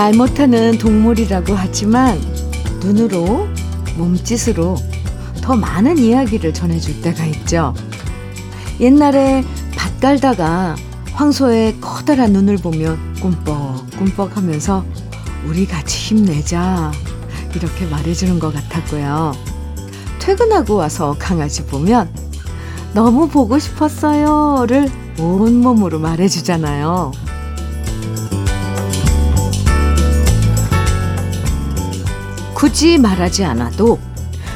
말 못하는 동물이라고 하지만 눈으로 몸짓으로 더 많은 이야기를 전해줄 때가 있죠. 옛날에 밭 갈다가 황소의 커다란 눈을 보면 꿈뻑꿈뻑 하면서 우리 같이 힘내자 이렇게 말해주는 것 같았고요. 퇴근하고 와서 강아지 보면 너무 보고 싶었어요를 온몸으로 말해주잖아요. 굳이 말하지 않아도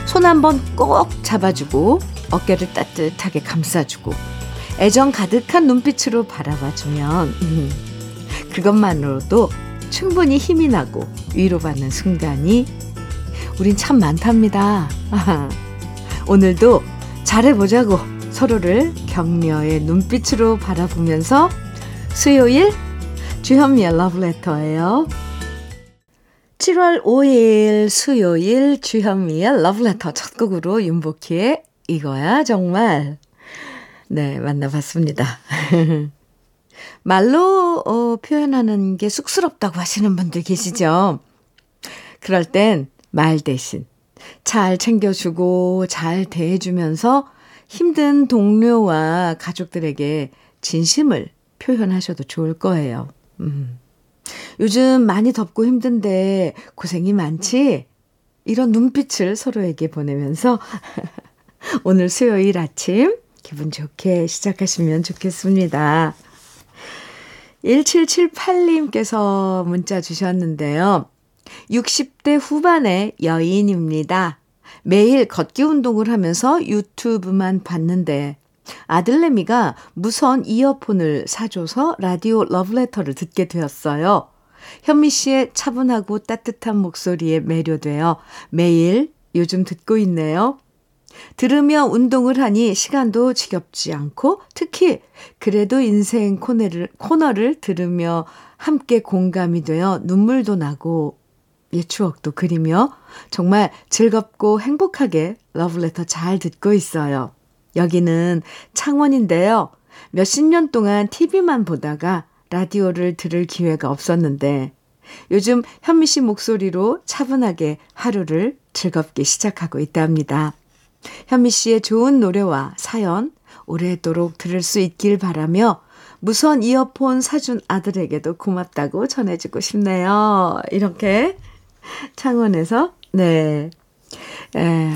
손 한번 꼭 잡아주고 어깨를 따뜻하게 감싸주고 애정 가득한 눈빛으로 바라봐주면 음, 그것만으로도 충분히 힘이 나고 위로받는 순간이 우린 참 많답니다. 오늘도 잘해보자고 서로를 격려의 눈빛으로 바라보면서 수요일 주현미의 러브레터예요. 7월 5일 수요일 주현미의 러브레터 첫 곡으로 윤복희의 이거야 정말 네 만나봤습니다. 말로 어, 표현하는 게 쑥스럽다고 하시는 분들 계시죠? 그럴 땐 말 대신 잘 챙겨주고 잘 대해주면서 힘든 동료와 가족들에게 진심을 표현하셔도 좋을 거예요. 음. 요즘 많이 덥고 힘든데 고생이 많지? 이런 눈빛을 서로에게 보내면서 오늘 수요일 아침 기분 좋게 시작하시면 좋겠습니다. 1778님께서 문자 주셨는데요. 60대 후반의 여인입니다. 매일 걷기 운동을 하면서 유튜브만 봤는데 아들내미가 무선 이어폰을 사줘서 라디오 러브레터를 듣게 되었어요. 현미 씨의 차분하고 따뜻한 목소리에 매료되어 매일 요즘 듣고 있네요. 들으며 운동을 하니 시간도 지겹지 않고 특히 그래도 인생 코너를, 코너를 들으며 함께 공감이 되어 눈물도 나고 옛 추억도 그리며 정말 즐겁고 행복하게 러브레터 잘 듣고 있어요. 여기는 창원인데요. 몇십 년 동안 TV만 보다가 라디오를 들을 기회가 없었는데 요즘 현미 씨 목소리로 차분하게 하루를 즐겁게 시작하고 있답니다. 현미 씨의 좋은 노래와 사연 오래도록 들을 수 있길 바라며 무선 이어폰 사준 아들에게도 고맙다고 전해주고 싶네요. 이렇게 창원에서 네. 에,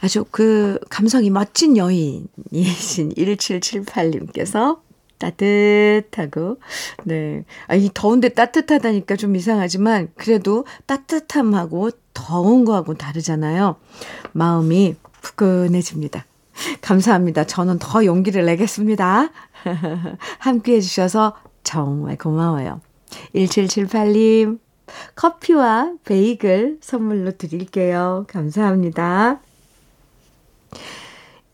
아주 그 감성이 멋진 여인이신 1778님께서 따뜻하고, 네. 아, 이 더운데 따뜻하다니까 좀 이상하지만, 그래도 따뜻함하고 더운 거하고 다르잖아요. 마음이 푸근해집니다. 감사합니다. 저는 더 용기를 내겠습니다. 함께 해주셔서 정말 고마워요. 1778님, 커피와 베이글 선물로 드릴게요. 감사합니다.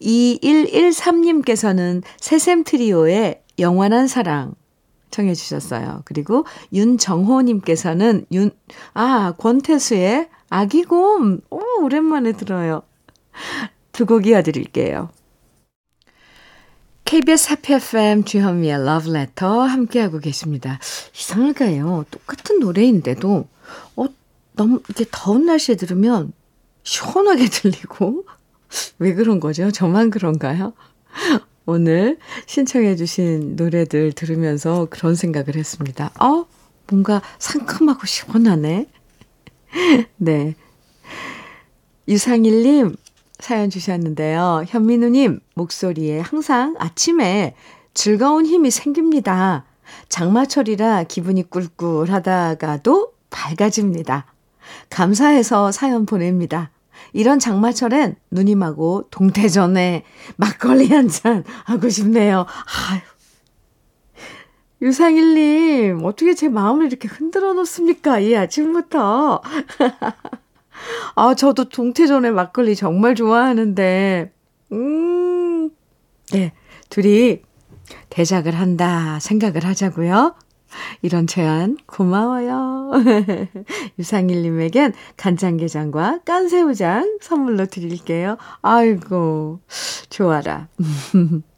2113님께서는 새샘 트리오의 영원한 사랑 청해 주셨어요. 그리고 윤정호님께서는 윤, 아, 권태수의 아기곰. 오, 오랜만에 들어요. 두 곡 이어드릴게요. KBS 해피 FM 주현미의 러브레터 함께하고 계십니다. 이상할까요? 똑같은 노래인데도, 어, 너무 이렇게 더운 날씨에 들으면 시원하게 들리고, 왜 그런 거죠? 저만 그런가요? 오늘 신청해 주신 노래들 들으면서 그런 생각을 했습니다. 어? 뭔가 상큼하고 시원하네. 네. 유상일님 사연 주셨는데요. 현민우님 목소리에 항상 아침에 즐거운 힘이 생깁니다. 장마철이라 기분이 꿀꿀하다가도 밝아집니다. 감사해서 사연 보냅니다. 이런 장마철엔 누님하고 동태전에 막걸리 한 잔 하고 싶네요. 아유. 유상일님, 어떻게 제 마음을 이렇게 흔들어 놓습니까? 이 아침부터. 아, 저도 동태전에 막걸리 정말 좋아하는데, 음, 네. 둘이 대작을 한다 생각을 하자고요. 이런 제안 고마워요. 유상일님에겐 간장게장과 깐새우장 선물로 드릴게요. 아이고, 좋아라.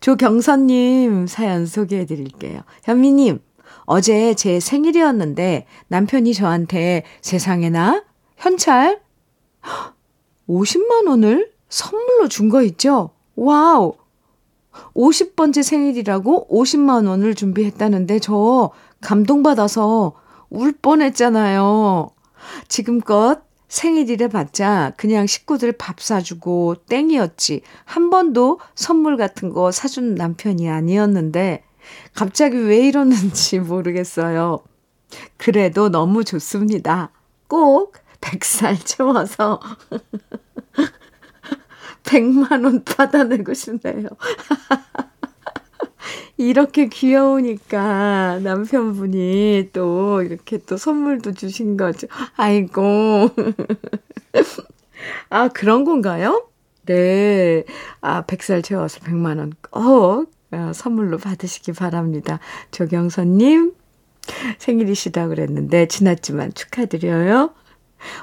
조경선님 사연 소개해 드릴게요. 현미님, 어제 제 생일이었는데 남편이 저한테 세상에나 현찰 50만 원을 선물로 준 거 있죠? 와우! 50번째 생일이라고 50만 원을 준비했다는데 저 감동받아서 울 뻔했잖아요. 지금껏 생일이래 봤자 그냥 식구들 밥 사주고 땡이었지. 한 번도 선물 같은 거 사준 남편이 아니었는데 갑자기 왜 이러는지 모르겠어요. 그래도 너무 좋습니다. 꼭 100살 채워서 100만 원 받아내고 싶네요. 이렇게 귀여우니까 남편분이 또 이렇게 또 선물도 주신 거죠. 아이고. 아, 그런 건가요? 네. 아, 100살 채워서 100만원 꼭 어, 선물로 받으시기 바랍니다. 조경선님, 생일이시다 그랬는데, 지났지만 축하드려요.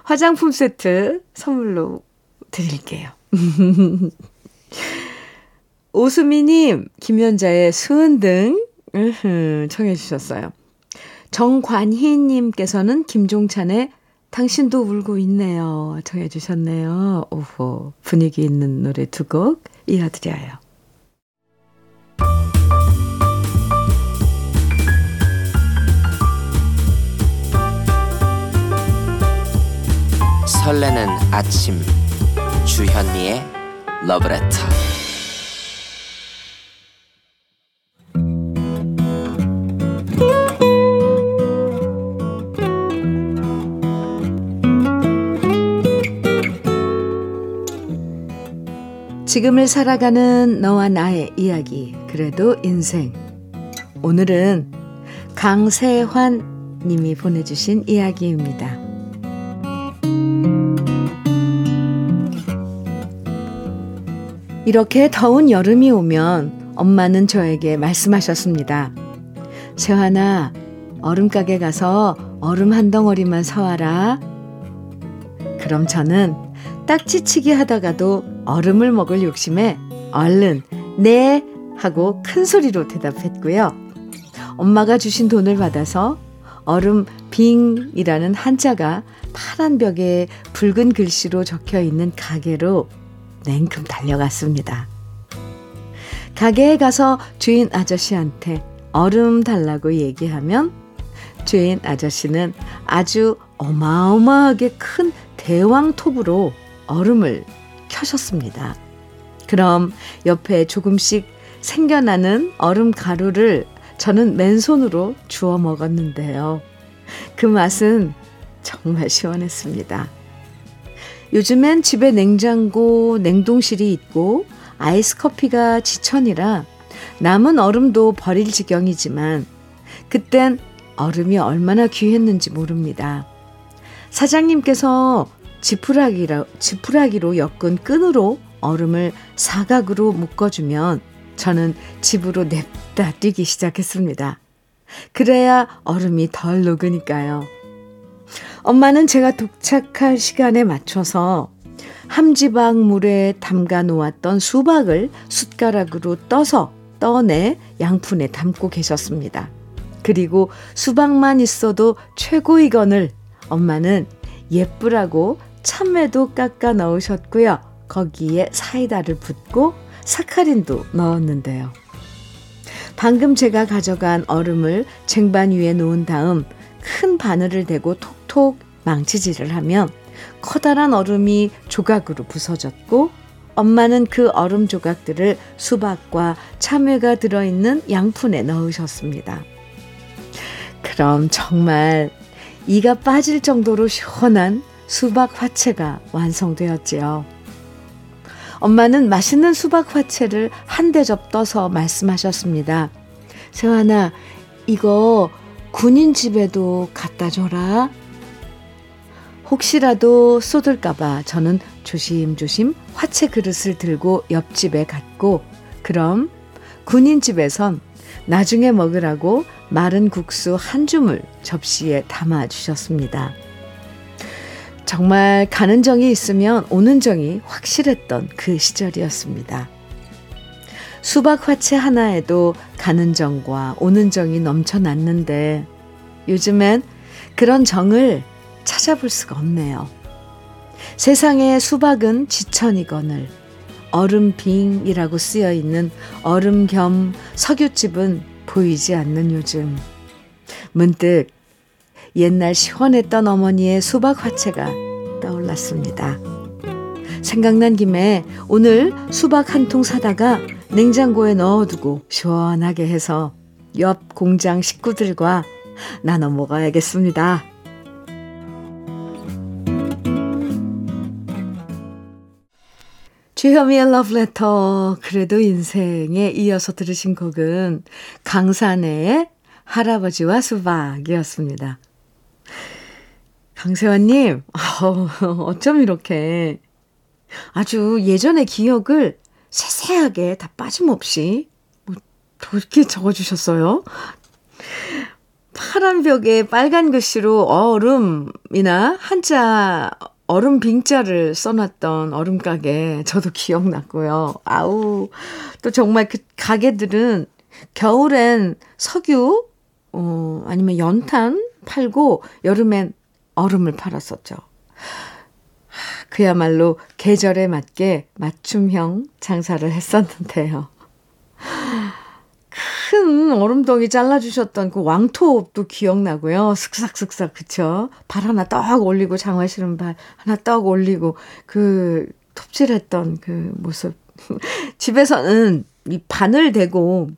화장품 세트 선물로 드릴게요. 오수미님, 김연자의 수은등 청해 주셨어요. 정관희님께서는 김종찬의 당신도 울고 있네요. 청해 주셨네요. 오호, 분위기 있는 노래 두 곡 이어드려요. 설레는 아침 주현미의 러브레터 지금을 살아가는 너와 나의 이야기 그래도 인생 오늘은 강세환 님이 보내주신 이야기입니다. 이렇게 더운 여름이 오면 엄마는 저에게 말씀하셨습니다. 세환아, 얼음가게 가서 얼음 한 덩어리만 사와라. 그럼 저는 딱지치기 하다가도 얼음을 먹을 욕심에 얼른 네 하고 큰 소리로 대답했고요. 엄마가 주신 돈을 받아서 얼음 빙이라는 한자가 파란 벽에 붉은 글씨로 적혀 있는 가게로 냉큼 달려갔습니다. 가게에 가서 주인 아저씨한테 얼음 달라고 얘기하면 주인 아저씨는 아주 어마어마하게 큰 대왕톱으로 얼음을 켜셨습니다. 그럼 옆에 조금씩 생겨나는 얼음 가루를 저는 맨손으로 주워 먹었는데요. 그 맛은 정말 시원했습니다. 요즘엔 집에 냉장고, 냉동실이 있고 아이스 커피가 지천이라 남은 얼음도 버릴 지경이지만 그땐 얼음이 얼마나 귀했는지 모릅니다. 사장님께서 지푸라기로, 지푸라기로 엮은 끈으로 얼음을 사각으로 묶어주면 저는 집으로 냅다 뛰기 시작했습니다. 그래야 얼음이 덜 녹으니까요. 엄마는 제가 도착할 시간에 맞춰서 함지박 물에 담가 놓았던 수박을 숟가락으로 떠서 떠내 양푼에 담고 계셨습니다. 그리고 수박만 있어도 최고이건을 엄마는 예쁘라고 참외도 깎아 넣으셨고요. 거기에 사이다를 붓고 사카린도 넣었는데요. 방금 제가 가져간 얼음을 쟁반 위에 놓은 다음 큰 바늘을 대고 톡톡 망치질을 하면 커다란 얼음이 조각으로 부서졌고 엄마는 그 얼음 조각들을 수박과 참외가 들어있는 양푼에 넣으셨습니다. 그럼 정말 이가 빠질 정도로 시원한 수박 화채가 완성되었지요. 엄마는 맛있는 수박 화채를 한 대접 떠서 말씀하셨습니다. 세환아, 이거 군인 집에도 갖다 줘라. 혹시라도 쏟을까봐 저는 조심조심 화채 그릇을 들고 옆집에 갔고, 그럼 군인 집에선 나중에 먹으라고 마른 국수 한 줌을 접시에 담아 주셨습니다. 정말 가는 정이 있으면 오는 정이 확실했던 그 시절이었습니다. 수박 화채 하나에도 가는 정과 오는 정이 넘쳐났는데 요즘엔 그런 정을 찾아볼 수가 없네요. 세상에 수박은 지천이거늘 얼음빙이라고 쓰여 있는 얼음 겸 석유집은 보이지 않는 요즘. 문득 옛날 시원했던 어머니의 수박 화채가 떠올랐습니다. 생각난 김에 오늘 수박 한 통 사다가 냉장고에 넣어두고 시원하게 해서 옆 공장 식구들과 나눠 먹어야겠습니다. 주현미의 러브레터 그래도 인생에 이어서 들으신 곡은 강산의 할아버지와 수박이었습니다. 강세환님, 어쩜 이렇게 아주 예전의 기억을 세세하게 다 빠짐없이 뭐 그렇게 적어주셨어요. 파란 벽에 빨간 글씨로 얼음이나 한자 얼음 빙자를 써놨던 얼음 가게 저도 기억났고요. 아우 또 정말 그 가게들은 겨울엔 석유 어 아니면 연탄 팔고 여름엔 얼음을 팔았었죠. 그야말로 계절에 맞게 맞춤형 장사를 했었는데요. 큰 얼음덩이 잘라주셨던 그 왕토도 기억나고요. 슥싹슥싹, 그쵸? 발 하나 떡 올리고, 장화 실은 발 하나 떡 올리고, 그 톱질했던 그 모습. 집에서는 이 바늘 대고,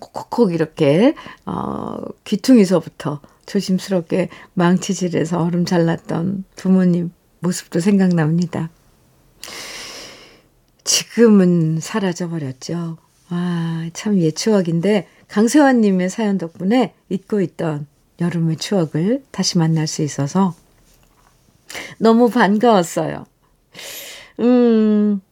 콕콕콕 이렇게, 어, 귀퉁이서부터 조심스럽게 망치질해서 얼음 잘랐던 부모님 모습도 생각납니다. 지금은 사라져버렸죠. 아, 참옛 추억인데 강세환님의 사연 덕분에 잊고 있던 여름의 추억을 다시 만날 수 있어서 너무 반가웠어요. 음,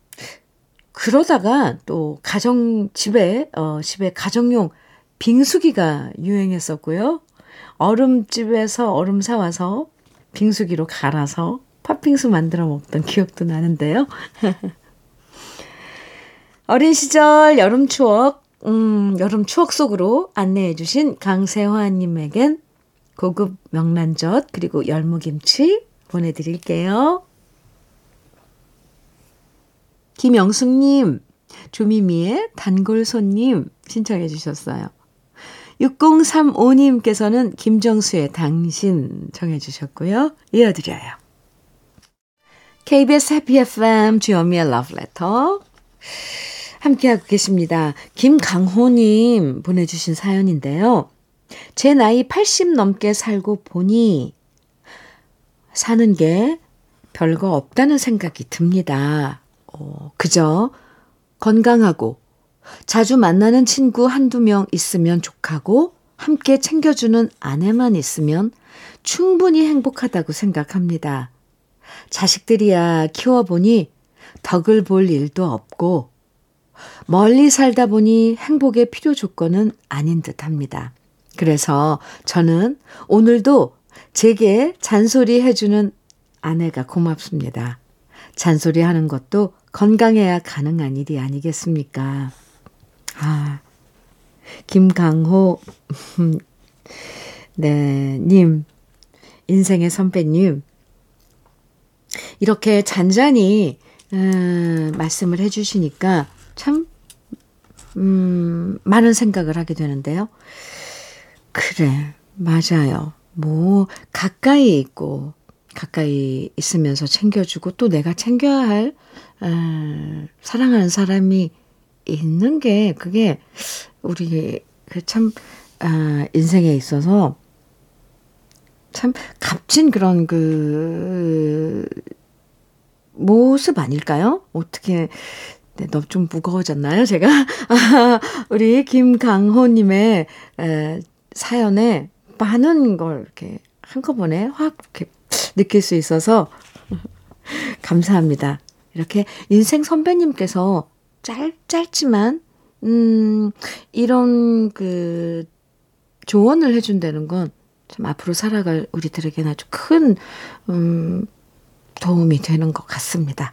그러다가 또 가정, 집에, 어, 집에 가정용 빙수기가 유행했었고요. 얼음집에서 얼음 사와서 빙수기로 갈아서 팥빙수 만들어 먹던 기억도 나는데요. 어린 시절 여름 추억, 음, 여름 추억 속으로 안내해 주신 강세화님에겐 고급 명란젓 그리고 열무김치 보내드릴게요. 김영숙님, 조미미의 단골손님 신청해 주셨어요. 6035님께서는 김정수의 당신 정해 주셨고요. 이어드려요. KBS 해피 FM 주현미의 러브레터 함께하고 계십니다. 김강호님 보내주신 사연인데요. 제 나이 80 넘게 살고 보니 사는 게 별거 없다는 생각이 듭니다. 어, 그저 건강하고 자주 만나는 친구 한두 명 있으면 족하고 함께 챙겨주는 아내만 있으면 충분히 행복하다고 생각합니다. 자식들이야 키워보니 덕을 볼 일도 없고 멀리 살다 보니 행복의 필요 조건은 아닌 듯 합니다. 그래서 저는 오늘도 제게 잔소리 해주는 아내가 고맙습니다. 잔소리 하는 것도 건강해야 가능한 일이 아니겠습니까? 아, 김강호, 네, 님, 인생의 선배님, 이렇게 잔잔히, 음, 말씀을 해주시니까 참, 음, 많은 생각을 하게 되는데요. 그래, 맞아요. 뭐, 가까이 있고, 가까이 있으면서 챙겨주고, 또 내가 챙겨야 할, 어, 사랑하는 사람이 있는 게, 그게, 우리, 그 참, 아, 인생에 있어서, 참, 값진 그런 그, 모습 아닐까요? 어떻게 네, 너무 좀 무거워졌나요, 제가? 아, 우리 김강호님의 에, 사연에 많은 걸 이렇게 한꺼번에 확 이렇게 느낄 수 있어서 감사합니다. 이렇게 인생 선배님께서 짧, 짧지만, 음, 이런 그 조언을 해준다는 건 참 앞으로 살아갈 우리들에게는 아주 큰, 음, 도움이 되는 것 같습니다.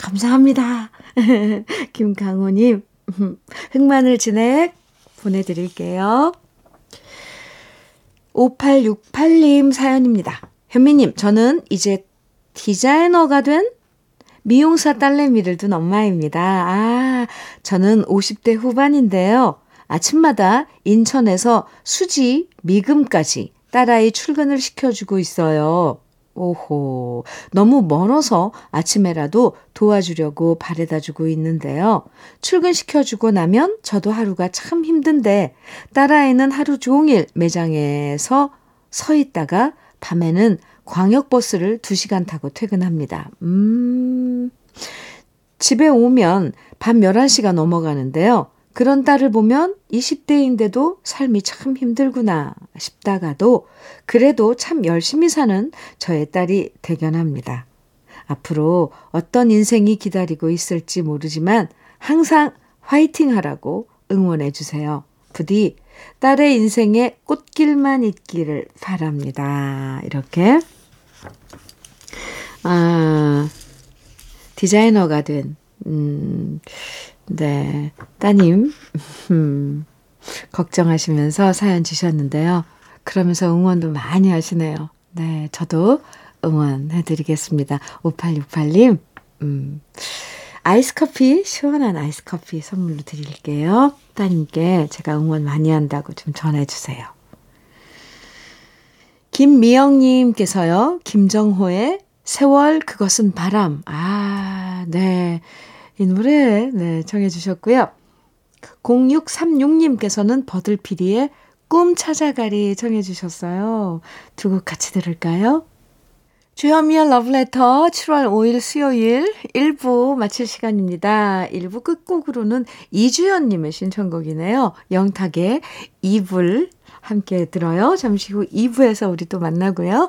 감사합니다. 김강호님. 흑마늘 진액 보내드릴게요. 5868님 사연입니다. 현미님, 저는 이제 디자이너가 된 미용사 딸내미를 둔 엄마입니다. 아, 저는 50대 후반인데요. 아침마다 인천에서 수지, 미금까지 딸아이 출근을 시켜주고 있어요. 오호, 너무 멀어서 아침에라도 도와주려고 바래다 주고 있는데요. 출근시켜주고 나면 저도 하루가 참 힘든데 딸아이는 하루 종일 매장에서 서 있다가 밤에는 광역버스를 2시간 타고 퇴근합니다. 음, 집에 오면 밤 11시가 넘어가는데요. 그런 딸을 보면 20대인데도 삶이 참 힘들구나 싶다가도 그래도 참 열심히 사는 저의 딸이 대견합니다. 앞으로 어떤 인생이 기다리고 있을지 모르지만 항상 화이팅 하라고 응원해 주세요. 부디 딸의 인생에 꽃길만 있기를 바랍니다. 이렇게 아 디자이너가 된 음, 네. 따님, 음, 걱정하시면서 사연 주셨는데요. 그러면서 응원도 많이 하시네요. 네. 저도 응원해드리겠습니다. 5868님, 음, 아이스 커피, 시원한 아이스 커피 선물로 드릴게요. 따님께 제가 응원 많이 한다고 좀 전해주세요. 김미영님께서요, 김정호의 세월 그것은 바람. 아, 네. 이 노래, 네, 청해 주셨고요. 0636님께서는 버들피리의 꿈 찾아가리 청해 주셨어요. 두 곡 같이 들을까요? 주현미의 러브레터 7월 5일 수요일 1부 마칠 시간입니다. 1부 끝곡으로는 이주연님의 신청곡이네요. 영탁의 이불 함께 들어요. 잠시 후 2부에서 우리 또 만나고요.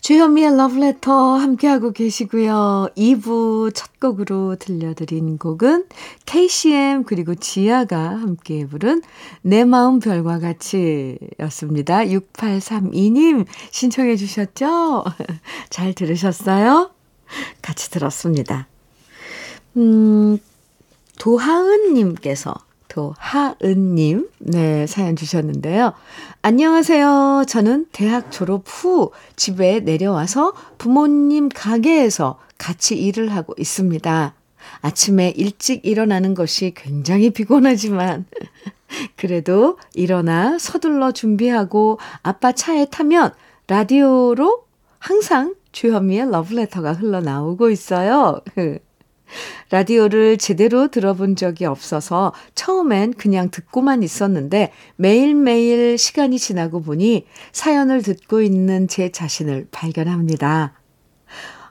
주현미의 러브레터 함께하고 계시고요. 2부 첫 곡으로 들려드린 곡은 KCM 그리고 지아가 함께 부른 내 마음 별과 같이 였습니다. 6832님 신청해 주셨죠? 잘 들으셨어요? 같이 들었습니다. 음, 도하은님께서 도하은님, 네, 사연 주셨는데요. 안녕하세요. 저는 대학 졸업 후 집에 내려와서 부모님 가게에서 같이 일을 하고 있습니다. 아침에 일찍 일어나는 것이 굉장히 피곤하지만, 그래도 일어나 서둘러 준비하고 아빠 차에 타면 라디오로 항상 주현미의 러브레터가 흘러나오고 있어요. 라디오를 제대로 들어본 적이 없어서 처음엔 그냥 듣고만 있었는데 매일매일 시간이 지나고 보니 사연을 듣고 있는 제 자신을 발견합니다.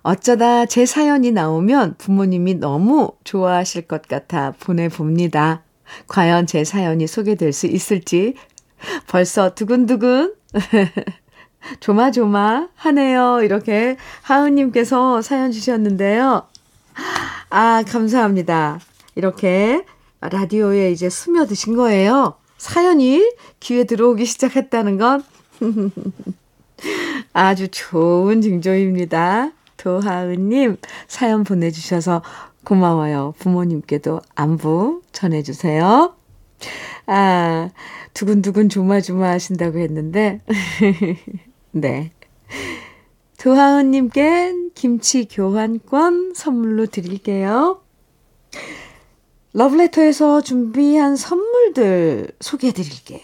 어쩌다 제 사연이 나오면 부모님이 너무 좋아하실 것 같아 보내봅니다. 과연 제 사연이 소개될 수 있을지 벌써 두근두근 조마조마 하네요. 이렇게 하은님께서 사연 주셨는데요. 아, 감사합니다. 이렇게 라디오에 이제 스며드신 거예요. 사연이 귀에 들어오기 시작했다는 건 아주 좋은 징조입니다. 도하은님, 사연 보내주셔서 고마워요. 부모님께도 안부 전해주세요. 아, 두근두근 조마조마 하신다고 했는데, 네. 도하은님께 김치 교환권 선물로 드릴게요. 러브레터에서 준비한 선물들 소개해 드릴게요.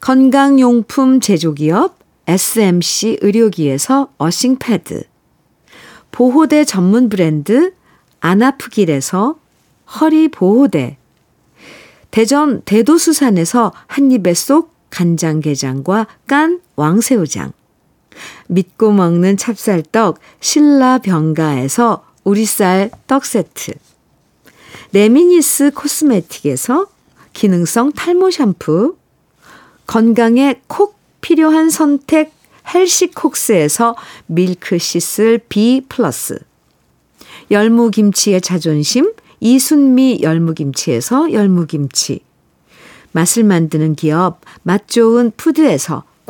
건강용품 제조기업 SMC 의료기에서 어싱패드 보호대 전문 브랜드 안아프길에서 허리보호대 대전 대도수산에서 한입에 쏙 간장게장과 깐 왕새우장. 믿고 먹는 찹쌀떡 신라병가에서 우리쌀 떡 세트. 레미니스 코스메틱에서 기능성 탈모 샴푸. 건강에 콕 필요한 선택 헬시콕스에서 밀크시슬 B 플러스. 열무김치의 자존심 이순미 열무김치에서 열무김치. 맛을 만드는 기업 맛 좋은 푸드에서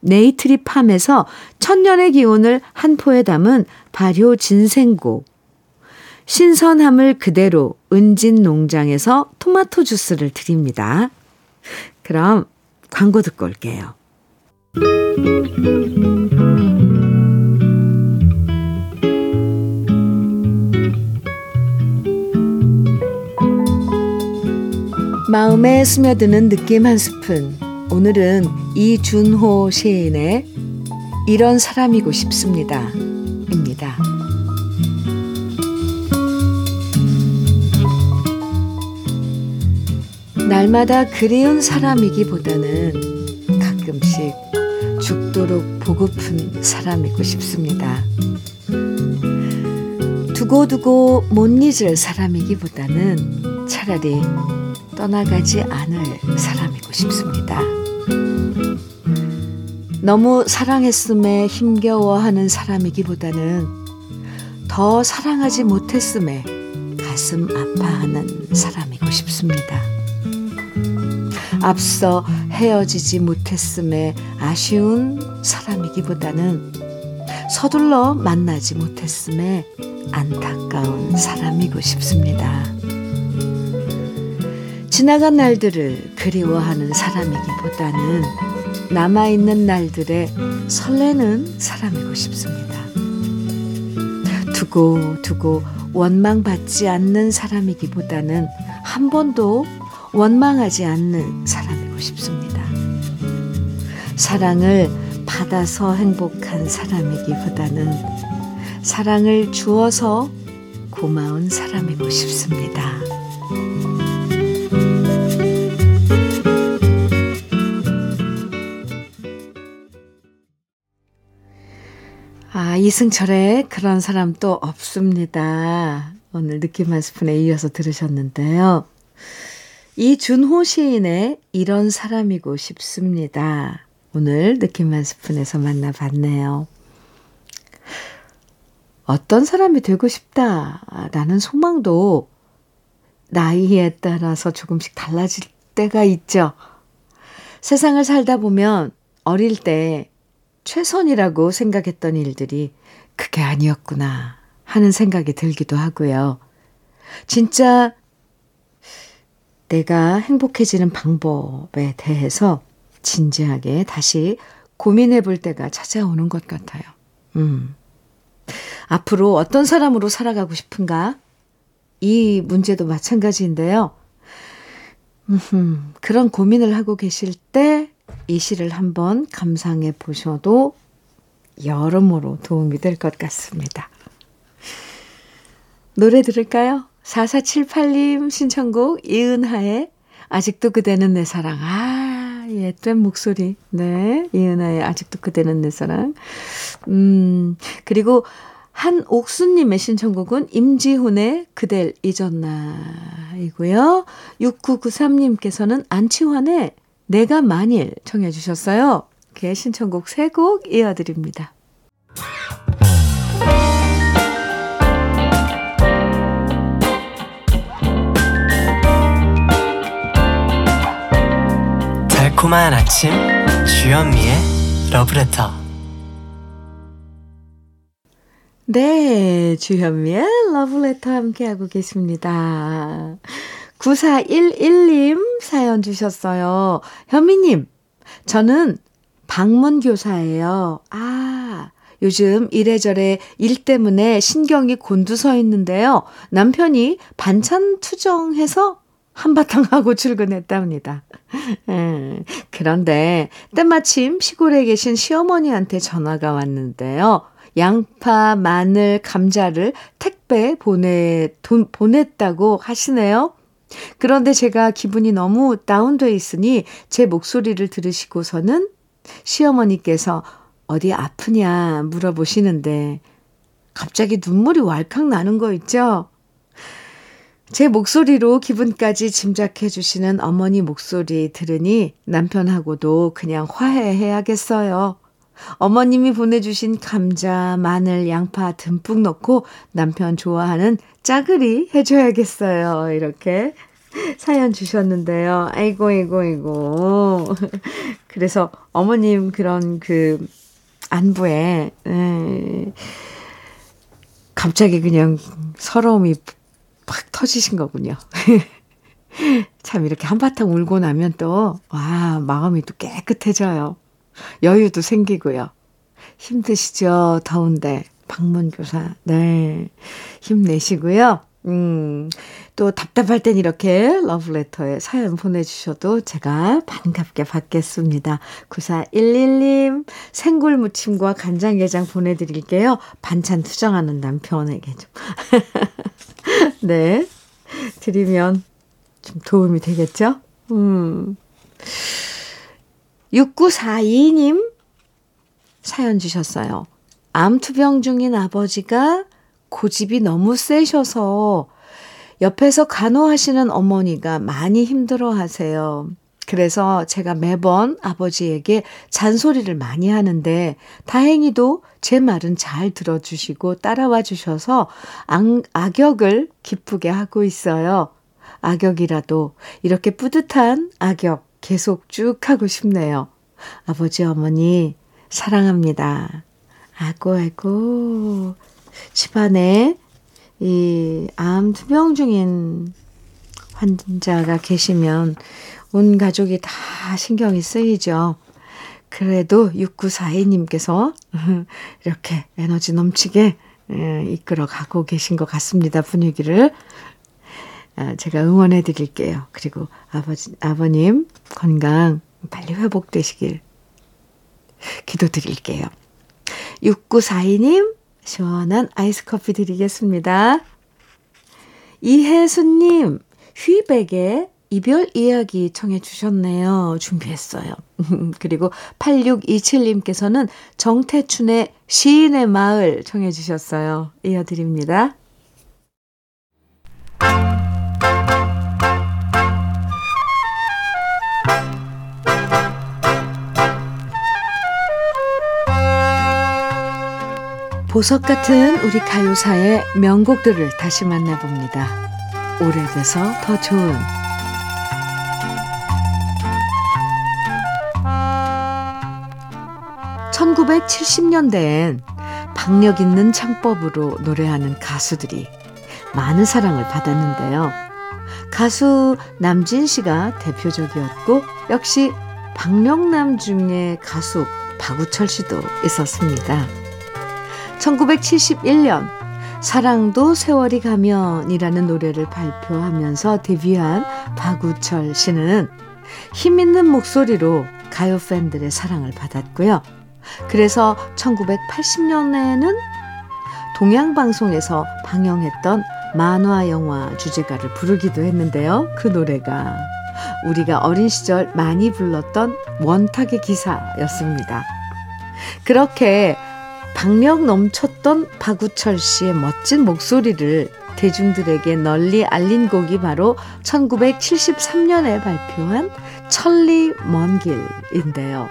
네이트리팜에서 천년의 기운을 한 포에 담은 발효 진생고. 신선함을 그대로 은진 농장에서 토마토 주스를 드립니다. 그럼 광고 듣고 올게요. 마음에 스며드는 느낌 한 스푼. 오늘은 이준호 시인의 이런 사람이고 싶습니다. 입니다. 날마다 그리운 사람이기보다는 가끔씩 죽도록 보고픈 사람이고 싶습니다. 두고두고 못 잊을 사람이기보다는 차라리 떠나가지 않을 사람이고 싶습니다. 너무 사랑했음에 힘겨워하는 사람이기보다는 더 사랑하지 못했음에 가슴 아파하는 사람이고 싶습니다. 앞서 헤어지지 못했음에 아쉬운 사람이기보다는 서둘러 만나지 못했음에 안타까운 사람이고 싶습니다. 지나간 날들을 그리워하는 사람이기보다는 남아있는 날들에 설레는 사람이고 싶습니다. 두고 두고 원망받지 않는 사람이기보다는 한 번도 원망하지 않는 사람이고 싶습니다. 사랑을 받아서 행복한 사람이기보다는 사랑을 주어서 고마운 사람이고 싶습니다. 이승철의 그런 사람 또 없습니다. 오늘 느낌 한 스푼에 이어서 들으셨는데요. 이준호 시인의 이런 사람이고 싶습니다. 오늘 느낌 한 스푼에서 만나봤네요. 어떤 사람이 되고 싶다라는 소망도 나이에 따라서 조금씩 달라질 때가 있죠. 세상을 살다 보면 어릴 때 최선이라고 생각했던 일들이 그게 아니었구나 하는 생각이 들기도 하고요. 진짜 내가 행복해지는 방법에 대해서 진지하게 다시 고민해 볼 때가 찾아오는 것 같아요. 음. 앞으로 어떤 사람으로 살아가고 싶은가? 이 문제도 마찬가지인데요. 음, 그런 고민을 하고 계실 때 이 시를 한번 감상해 보셔도 여러모로 도움이 될 것 같습니다. 노래 들을까요? 4478님 신청곡 이은하의 아직도 그대는 내 사랑. 아, 예된 목소리. 네. 이은하의 아직도 그대는 내 사랑. 음, 그리고 한옥수님의 신청곡은 임지훈의 그댈 잊었나 이고요. 6993님께서는 안치환의 내가 만일 청해 주셨어요. 그의 신청곡 세곡 이어드립니다. 달콤한 아침 주현미의 러브레터 네, 주현미의 러브레터 함께하고 계십니다. 9411님 사연 주셨어요. 현미님, 저는 방문교사예요. 아, 요즘 이래저래 일 때문에 신경이 곤두서 있는데요. 남편이 반찬 투정해서 한바탕 하고 출근했답니다. 음, 그런데 때마침 시골에 계신 시어머니한테 전화가 왔는데요. 양파, 마늘, 감자를 택배 보내, 돈, 보냈다고 하시네요. 그런데 제가 기분이 너무 다운돼 있으니 제 목소리를 들으시고서는 시어머니께서 어디 아프냐 물어보시는데 갑자기 눈물이 왈칵 나는 거 있죠? 제 목소리로 기분까지 짐작해 주시는 어머니 목소리 들으니 남편하고도 그냥 화해해야겠어요. 어머님이 보내주신 감자, 마늘, 양파 듬뿍 넣고 남편 좋아하는 짜글이 해줘야겠어요. 이렇게 사연 주셨는데요. 아이고, 아이고, 아이고. 그래서 어머님 그런 그 안부에, 에, 갑자기 그냥 서러움이 팍 터지신 거군요. 참 이렇게 한바탕 울고 나면 또, 와, 마음이 또 깨끗해져요. 여유도 생기고요. 힘드시죠? 더운데. 방문교사. 네. 힘내시고요. 음, 또 답답할 땐 이렇게 러브레터에 사연 보내주셔도 제가 반갑게 받겠습니다. 9411님, 생굴 무침과 간장게장 보내드릴게요. 반찬 투정하는 남편에게 좀. 네. 드리면 좀 도움이 되겠죠? 음. 6942님 사연 주셨어요. 암투병 중인 아버지가 고집이 너무 세셔서 옆에서 간호하시는 어머니가 많이 힘들어 하세요. 그래서 제가 매번 아버지에게 잔소리를 많이 하는데 다행히도 제 말은 잘 들어주시고 따라와 주셔서 악, 악역을 기쁘게 하고 있어요. 악역이라도 이렇게 뿌듯한 악역 계속 쭉 하고 싶네요. 아버지, 어머니, 사랑합니다. 아고, 아고. 집안에 이 암 투병 중인 환자가 계시면 온 가족이 다 신경이 쓰이죠. 그래도 6942님께서 이렇게 에너지 넘치게 이끌어 가고 계신 것 같습니다. 분위기를. 아, 제가 응원해 드릴게요. 그리고 아버지, 아버님 건강 빨리 회복되시길 기도드릴게요. 6942님, 시원한 아이스 커피 드리겠습니다. 이혜수님, 휘백의 이별 이야기 청해 주셨네요. 준비했어요. 그리고 8627님께서는 정태춘의 시인의 마을 청해 주셨어요. 이어드립니다. 보석 같은 우리 가요사의 명곡들을 다시 만나봅니다. 오래돼서 더 좋은 1970년대엔 박력 있는 창법으로 노래하는 가수들이 많은 사랑을 받았는데요. 가수 남진 씨가 대표적이었고 역시 박력남 중에 가수 박우철 씨도 있었습니다. 1971년 사랑도 세월이 가면이라는 노래를 발표하면서 데뷔한 박우철 씨는 힘 있는 목소리로 가요 팬들의 사랑을 받았고요. 그래서 1980년에는 동양방송에서 방영했던 만화 영화 주제가를 부르기도 했는데요. 그 노래가 우리가 어린 시절 많이 불렀던 원탁의 기사였습니다. 그렇게 박력 넘쳤던 박우철 씨의 멋진 목소리를 대중들에게 널리 알린 곡이 바로 1973년에 발표한 천리 먼 길인데요.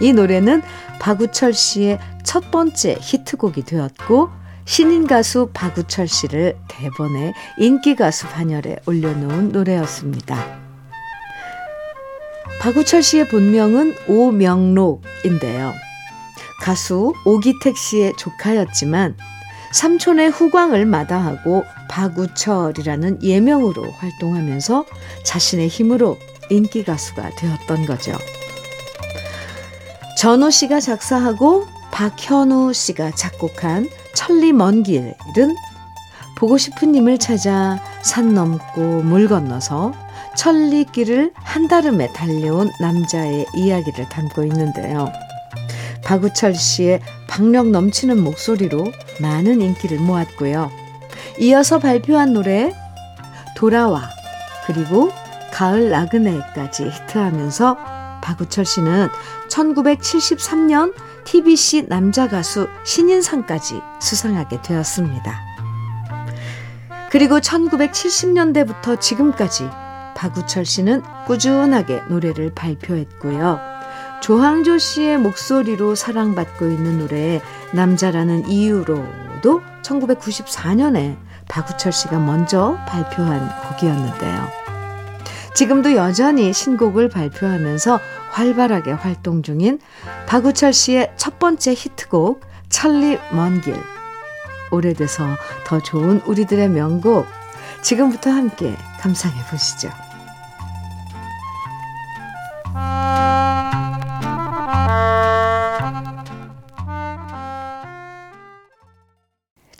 이 노래는 박우철 씨의 첫 번째 히트곡이 되었고 신인 가수 박우철 씨를 대본에 인기 가수 반열에 올려놓은 노래였습니다. 박우철 씨의 본명은 오명록인데요. 가수 오기택 씨의 조카였지만 삼촌의 후광을 마다하고 박우철이라는 예명으로 활동하면서 자신의 힘으로 인기 가수가 되었던 거죠. 전호 씨가 작사하고 박현우 씨가 작곡한 천리 먼 길은 보고 싶은 님을 찾아 산 넘고 물 건너서 천리길을 한달음에 달려온 남자의 이야기를 담고 있는데요. 박우철 씨의 박력 넘치는 목소리로 많은 인기를 모았고요. 이어서 발표한 노래 돌아와 그리고 가을 나그네까지 히트하면서 박우철 씨는 1973년 TBC 남자 가수 신인상까지 수상하게 되었습니다. 그리고 1970년대부터 지금까지 박우철 씨는 꾸준하게 노래를 발표했고요. 조항조 씨의 목소리로 사랑받고 있는 노래 남자라는 이유로도 1994년에 박우철 씨가 먼저 발표한 곡이었는데요. 지금도 여전히 신곡을 발표하면서 활발하게 활동 중인 박우철 씨의 첫 번째 히트곡 천리 먼 길. 오래돼서 더 좋은 우리들의 명곡. 지금부터 함께 감상해 보시죠.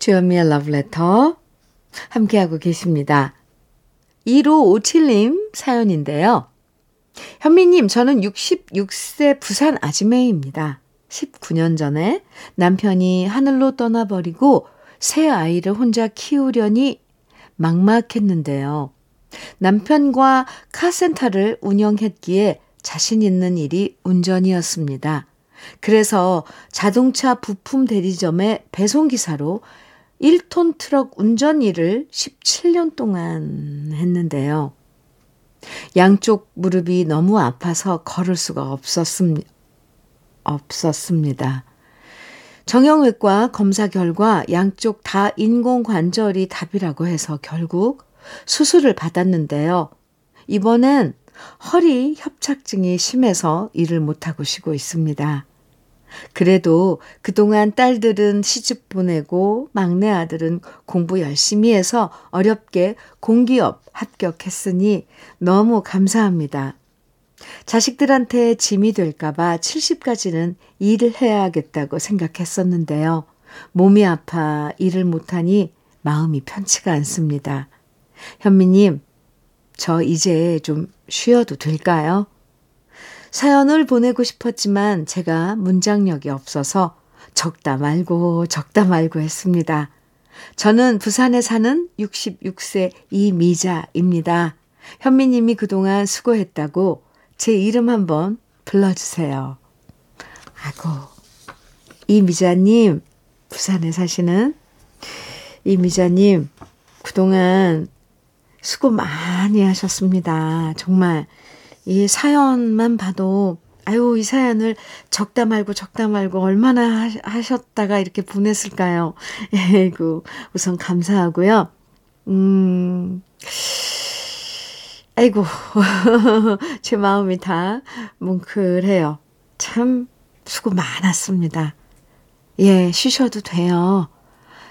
주현미의 러브레터 함께하고 계십니다. 1557님 사연인데요. 현미님, 저는 66세 부산 아지매입니다. 19년 전에 남편이 하늘로 떠나버리고 새 아이를 혼자 키우려니 막막했는데요. 남편과 카센터를 운영했기에 자신 있는 일이 운전이었습니다. 그래서 자동차 부품 대리점의 배송기사로 1톤 트럭 운전 일을 17년 동안 했는데요. 양쪽 무릎이 너무 아파서 걸을 수가 없었습, 없었습니다. 정형외과 검사 결과 양쪽 다 인공관절이 답이라고 해서 결국 수술을 받았는데요. 이번엔 허리 협착증이 심해서 일을 못하고 쉬고 있습니다. 그래도 그동안 딸들은 시집 보내고 막내 아들은 공부 열심히 해서 어렵게 공기업 합격했으니 너무 감사합니다. 자식들한테 짐이 될까봐 70까지는 일을 해야겠다고 생각했었는데요. 몸이 아파 일을 못하니 마음이 편치가 않습니다. 현미님, 저 이제 좀 쉬어도 될까요? 사연을 보내고 싶었지만 제가 문장력이 없어서 적다 말고 적다 말고 했습니다. 저는 부산에 사는 66세 이미자입니다. 현미님이 그동안 수고했다고 제 이름 한번 불러주세요. 아고, 이미자님, 부산에 사시는 이미자님, 그동안 수고 많이 하셨습니다. 정말 이 사연만 봐도 아유, 이 사연을 적다 말고 적다 말고 얼마나 하셨다가 이렇게 보냈을까요? 에이구, 우선 감사하고요. 음, 아이고, 제 마음이 다 뭉클해요. 참, 수고 많았습니다. 예, 쉬셔도 돼요.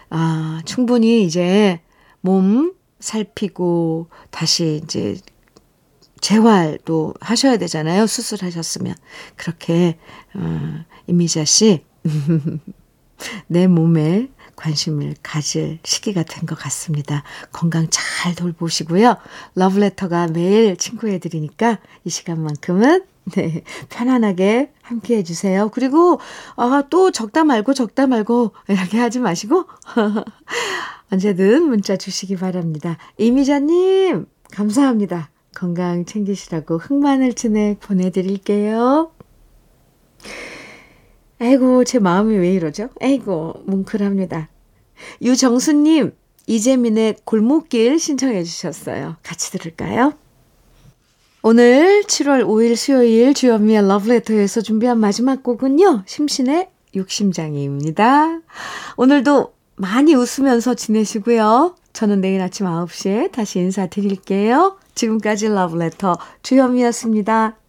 아, 충분히 이제 몸 살피고 다시 이제 재활도 하셔야 되잖아요. 수술하셨으면. 그렇게, 어, 이미자 씨, 내 몸에 관심을 가질 시기가 된 것 같습니다. 건강 잘 돌보시고요. 러브레터가 매일 친구해 드리니까 이 시간만큼은 네, 편안하게 함께 해주세요. 그리고, 아, 또 적다 말고 적다 말고 이렇게 하지 마시고, 언제든 문자 주시기 바랍니다. 이미자님, 감사합니다. 건강 챙기시라고 흑마늘 진액 보내드릴게요. 아이고, 제 마음이 왜 이러죠? 아이고, 뭉클합니다. 유정수님, 이재민의 골목길 신청해 주셨어요. 같이 들을까요? 오늘 7월 5일 수요일 주연미의 러브레터에서 준비한 마지막 곡은요. 심신의 욕심장애입니다. 오늘도 많이 웃으면서 지내시고요. 저는 내일 아침 9시에 다시 인사드릴게요. 지금까지 러브레터 주현미였습니다.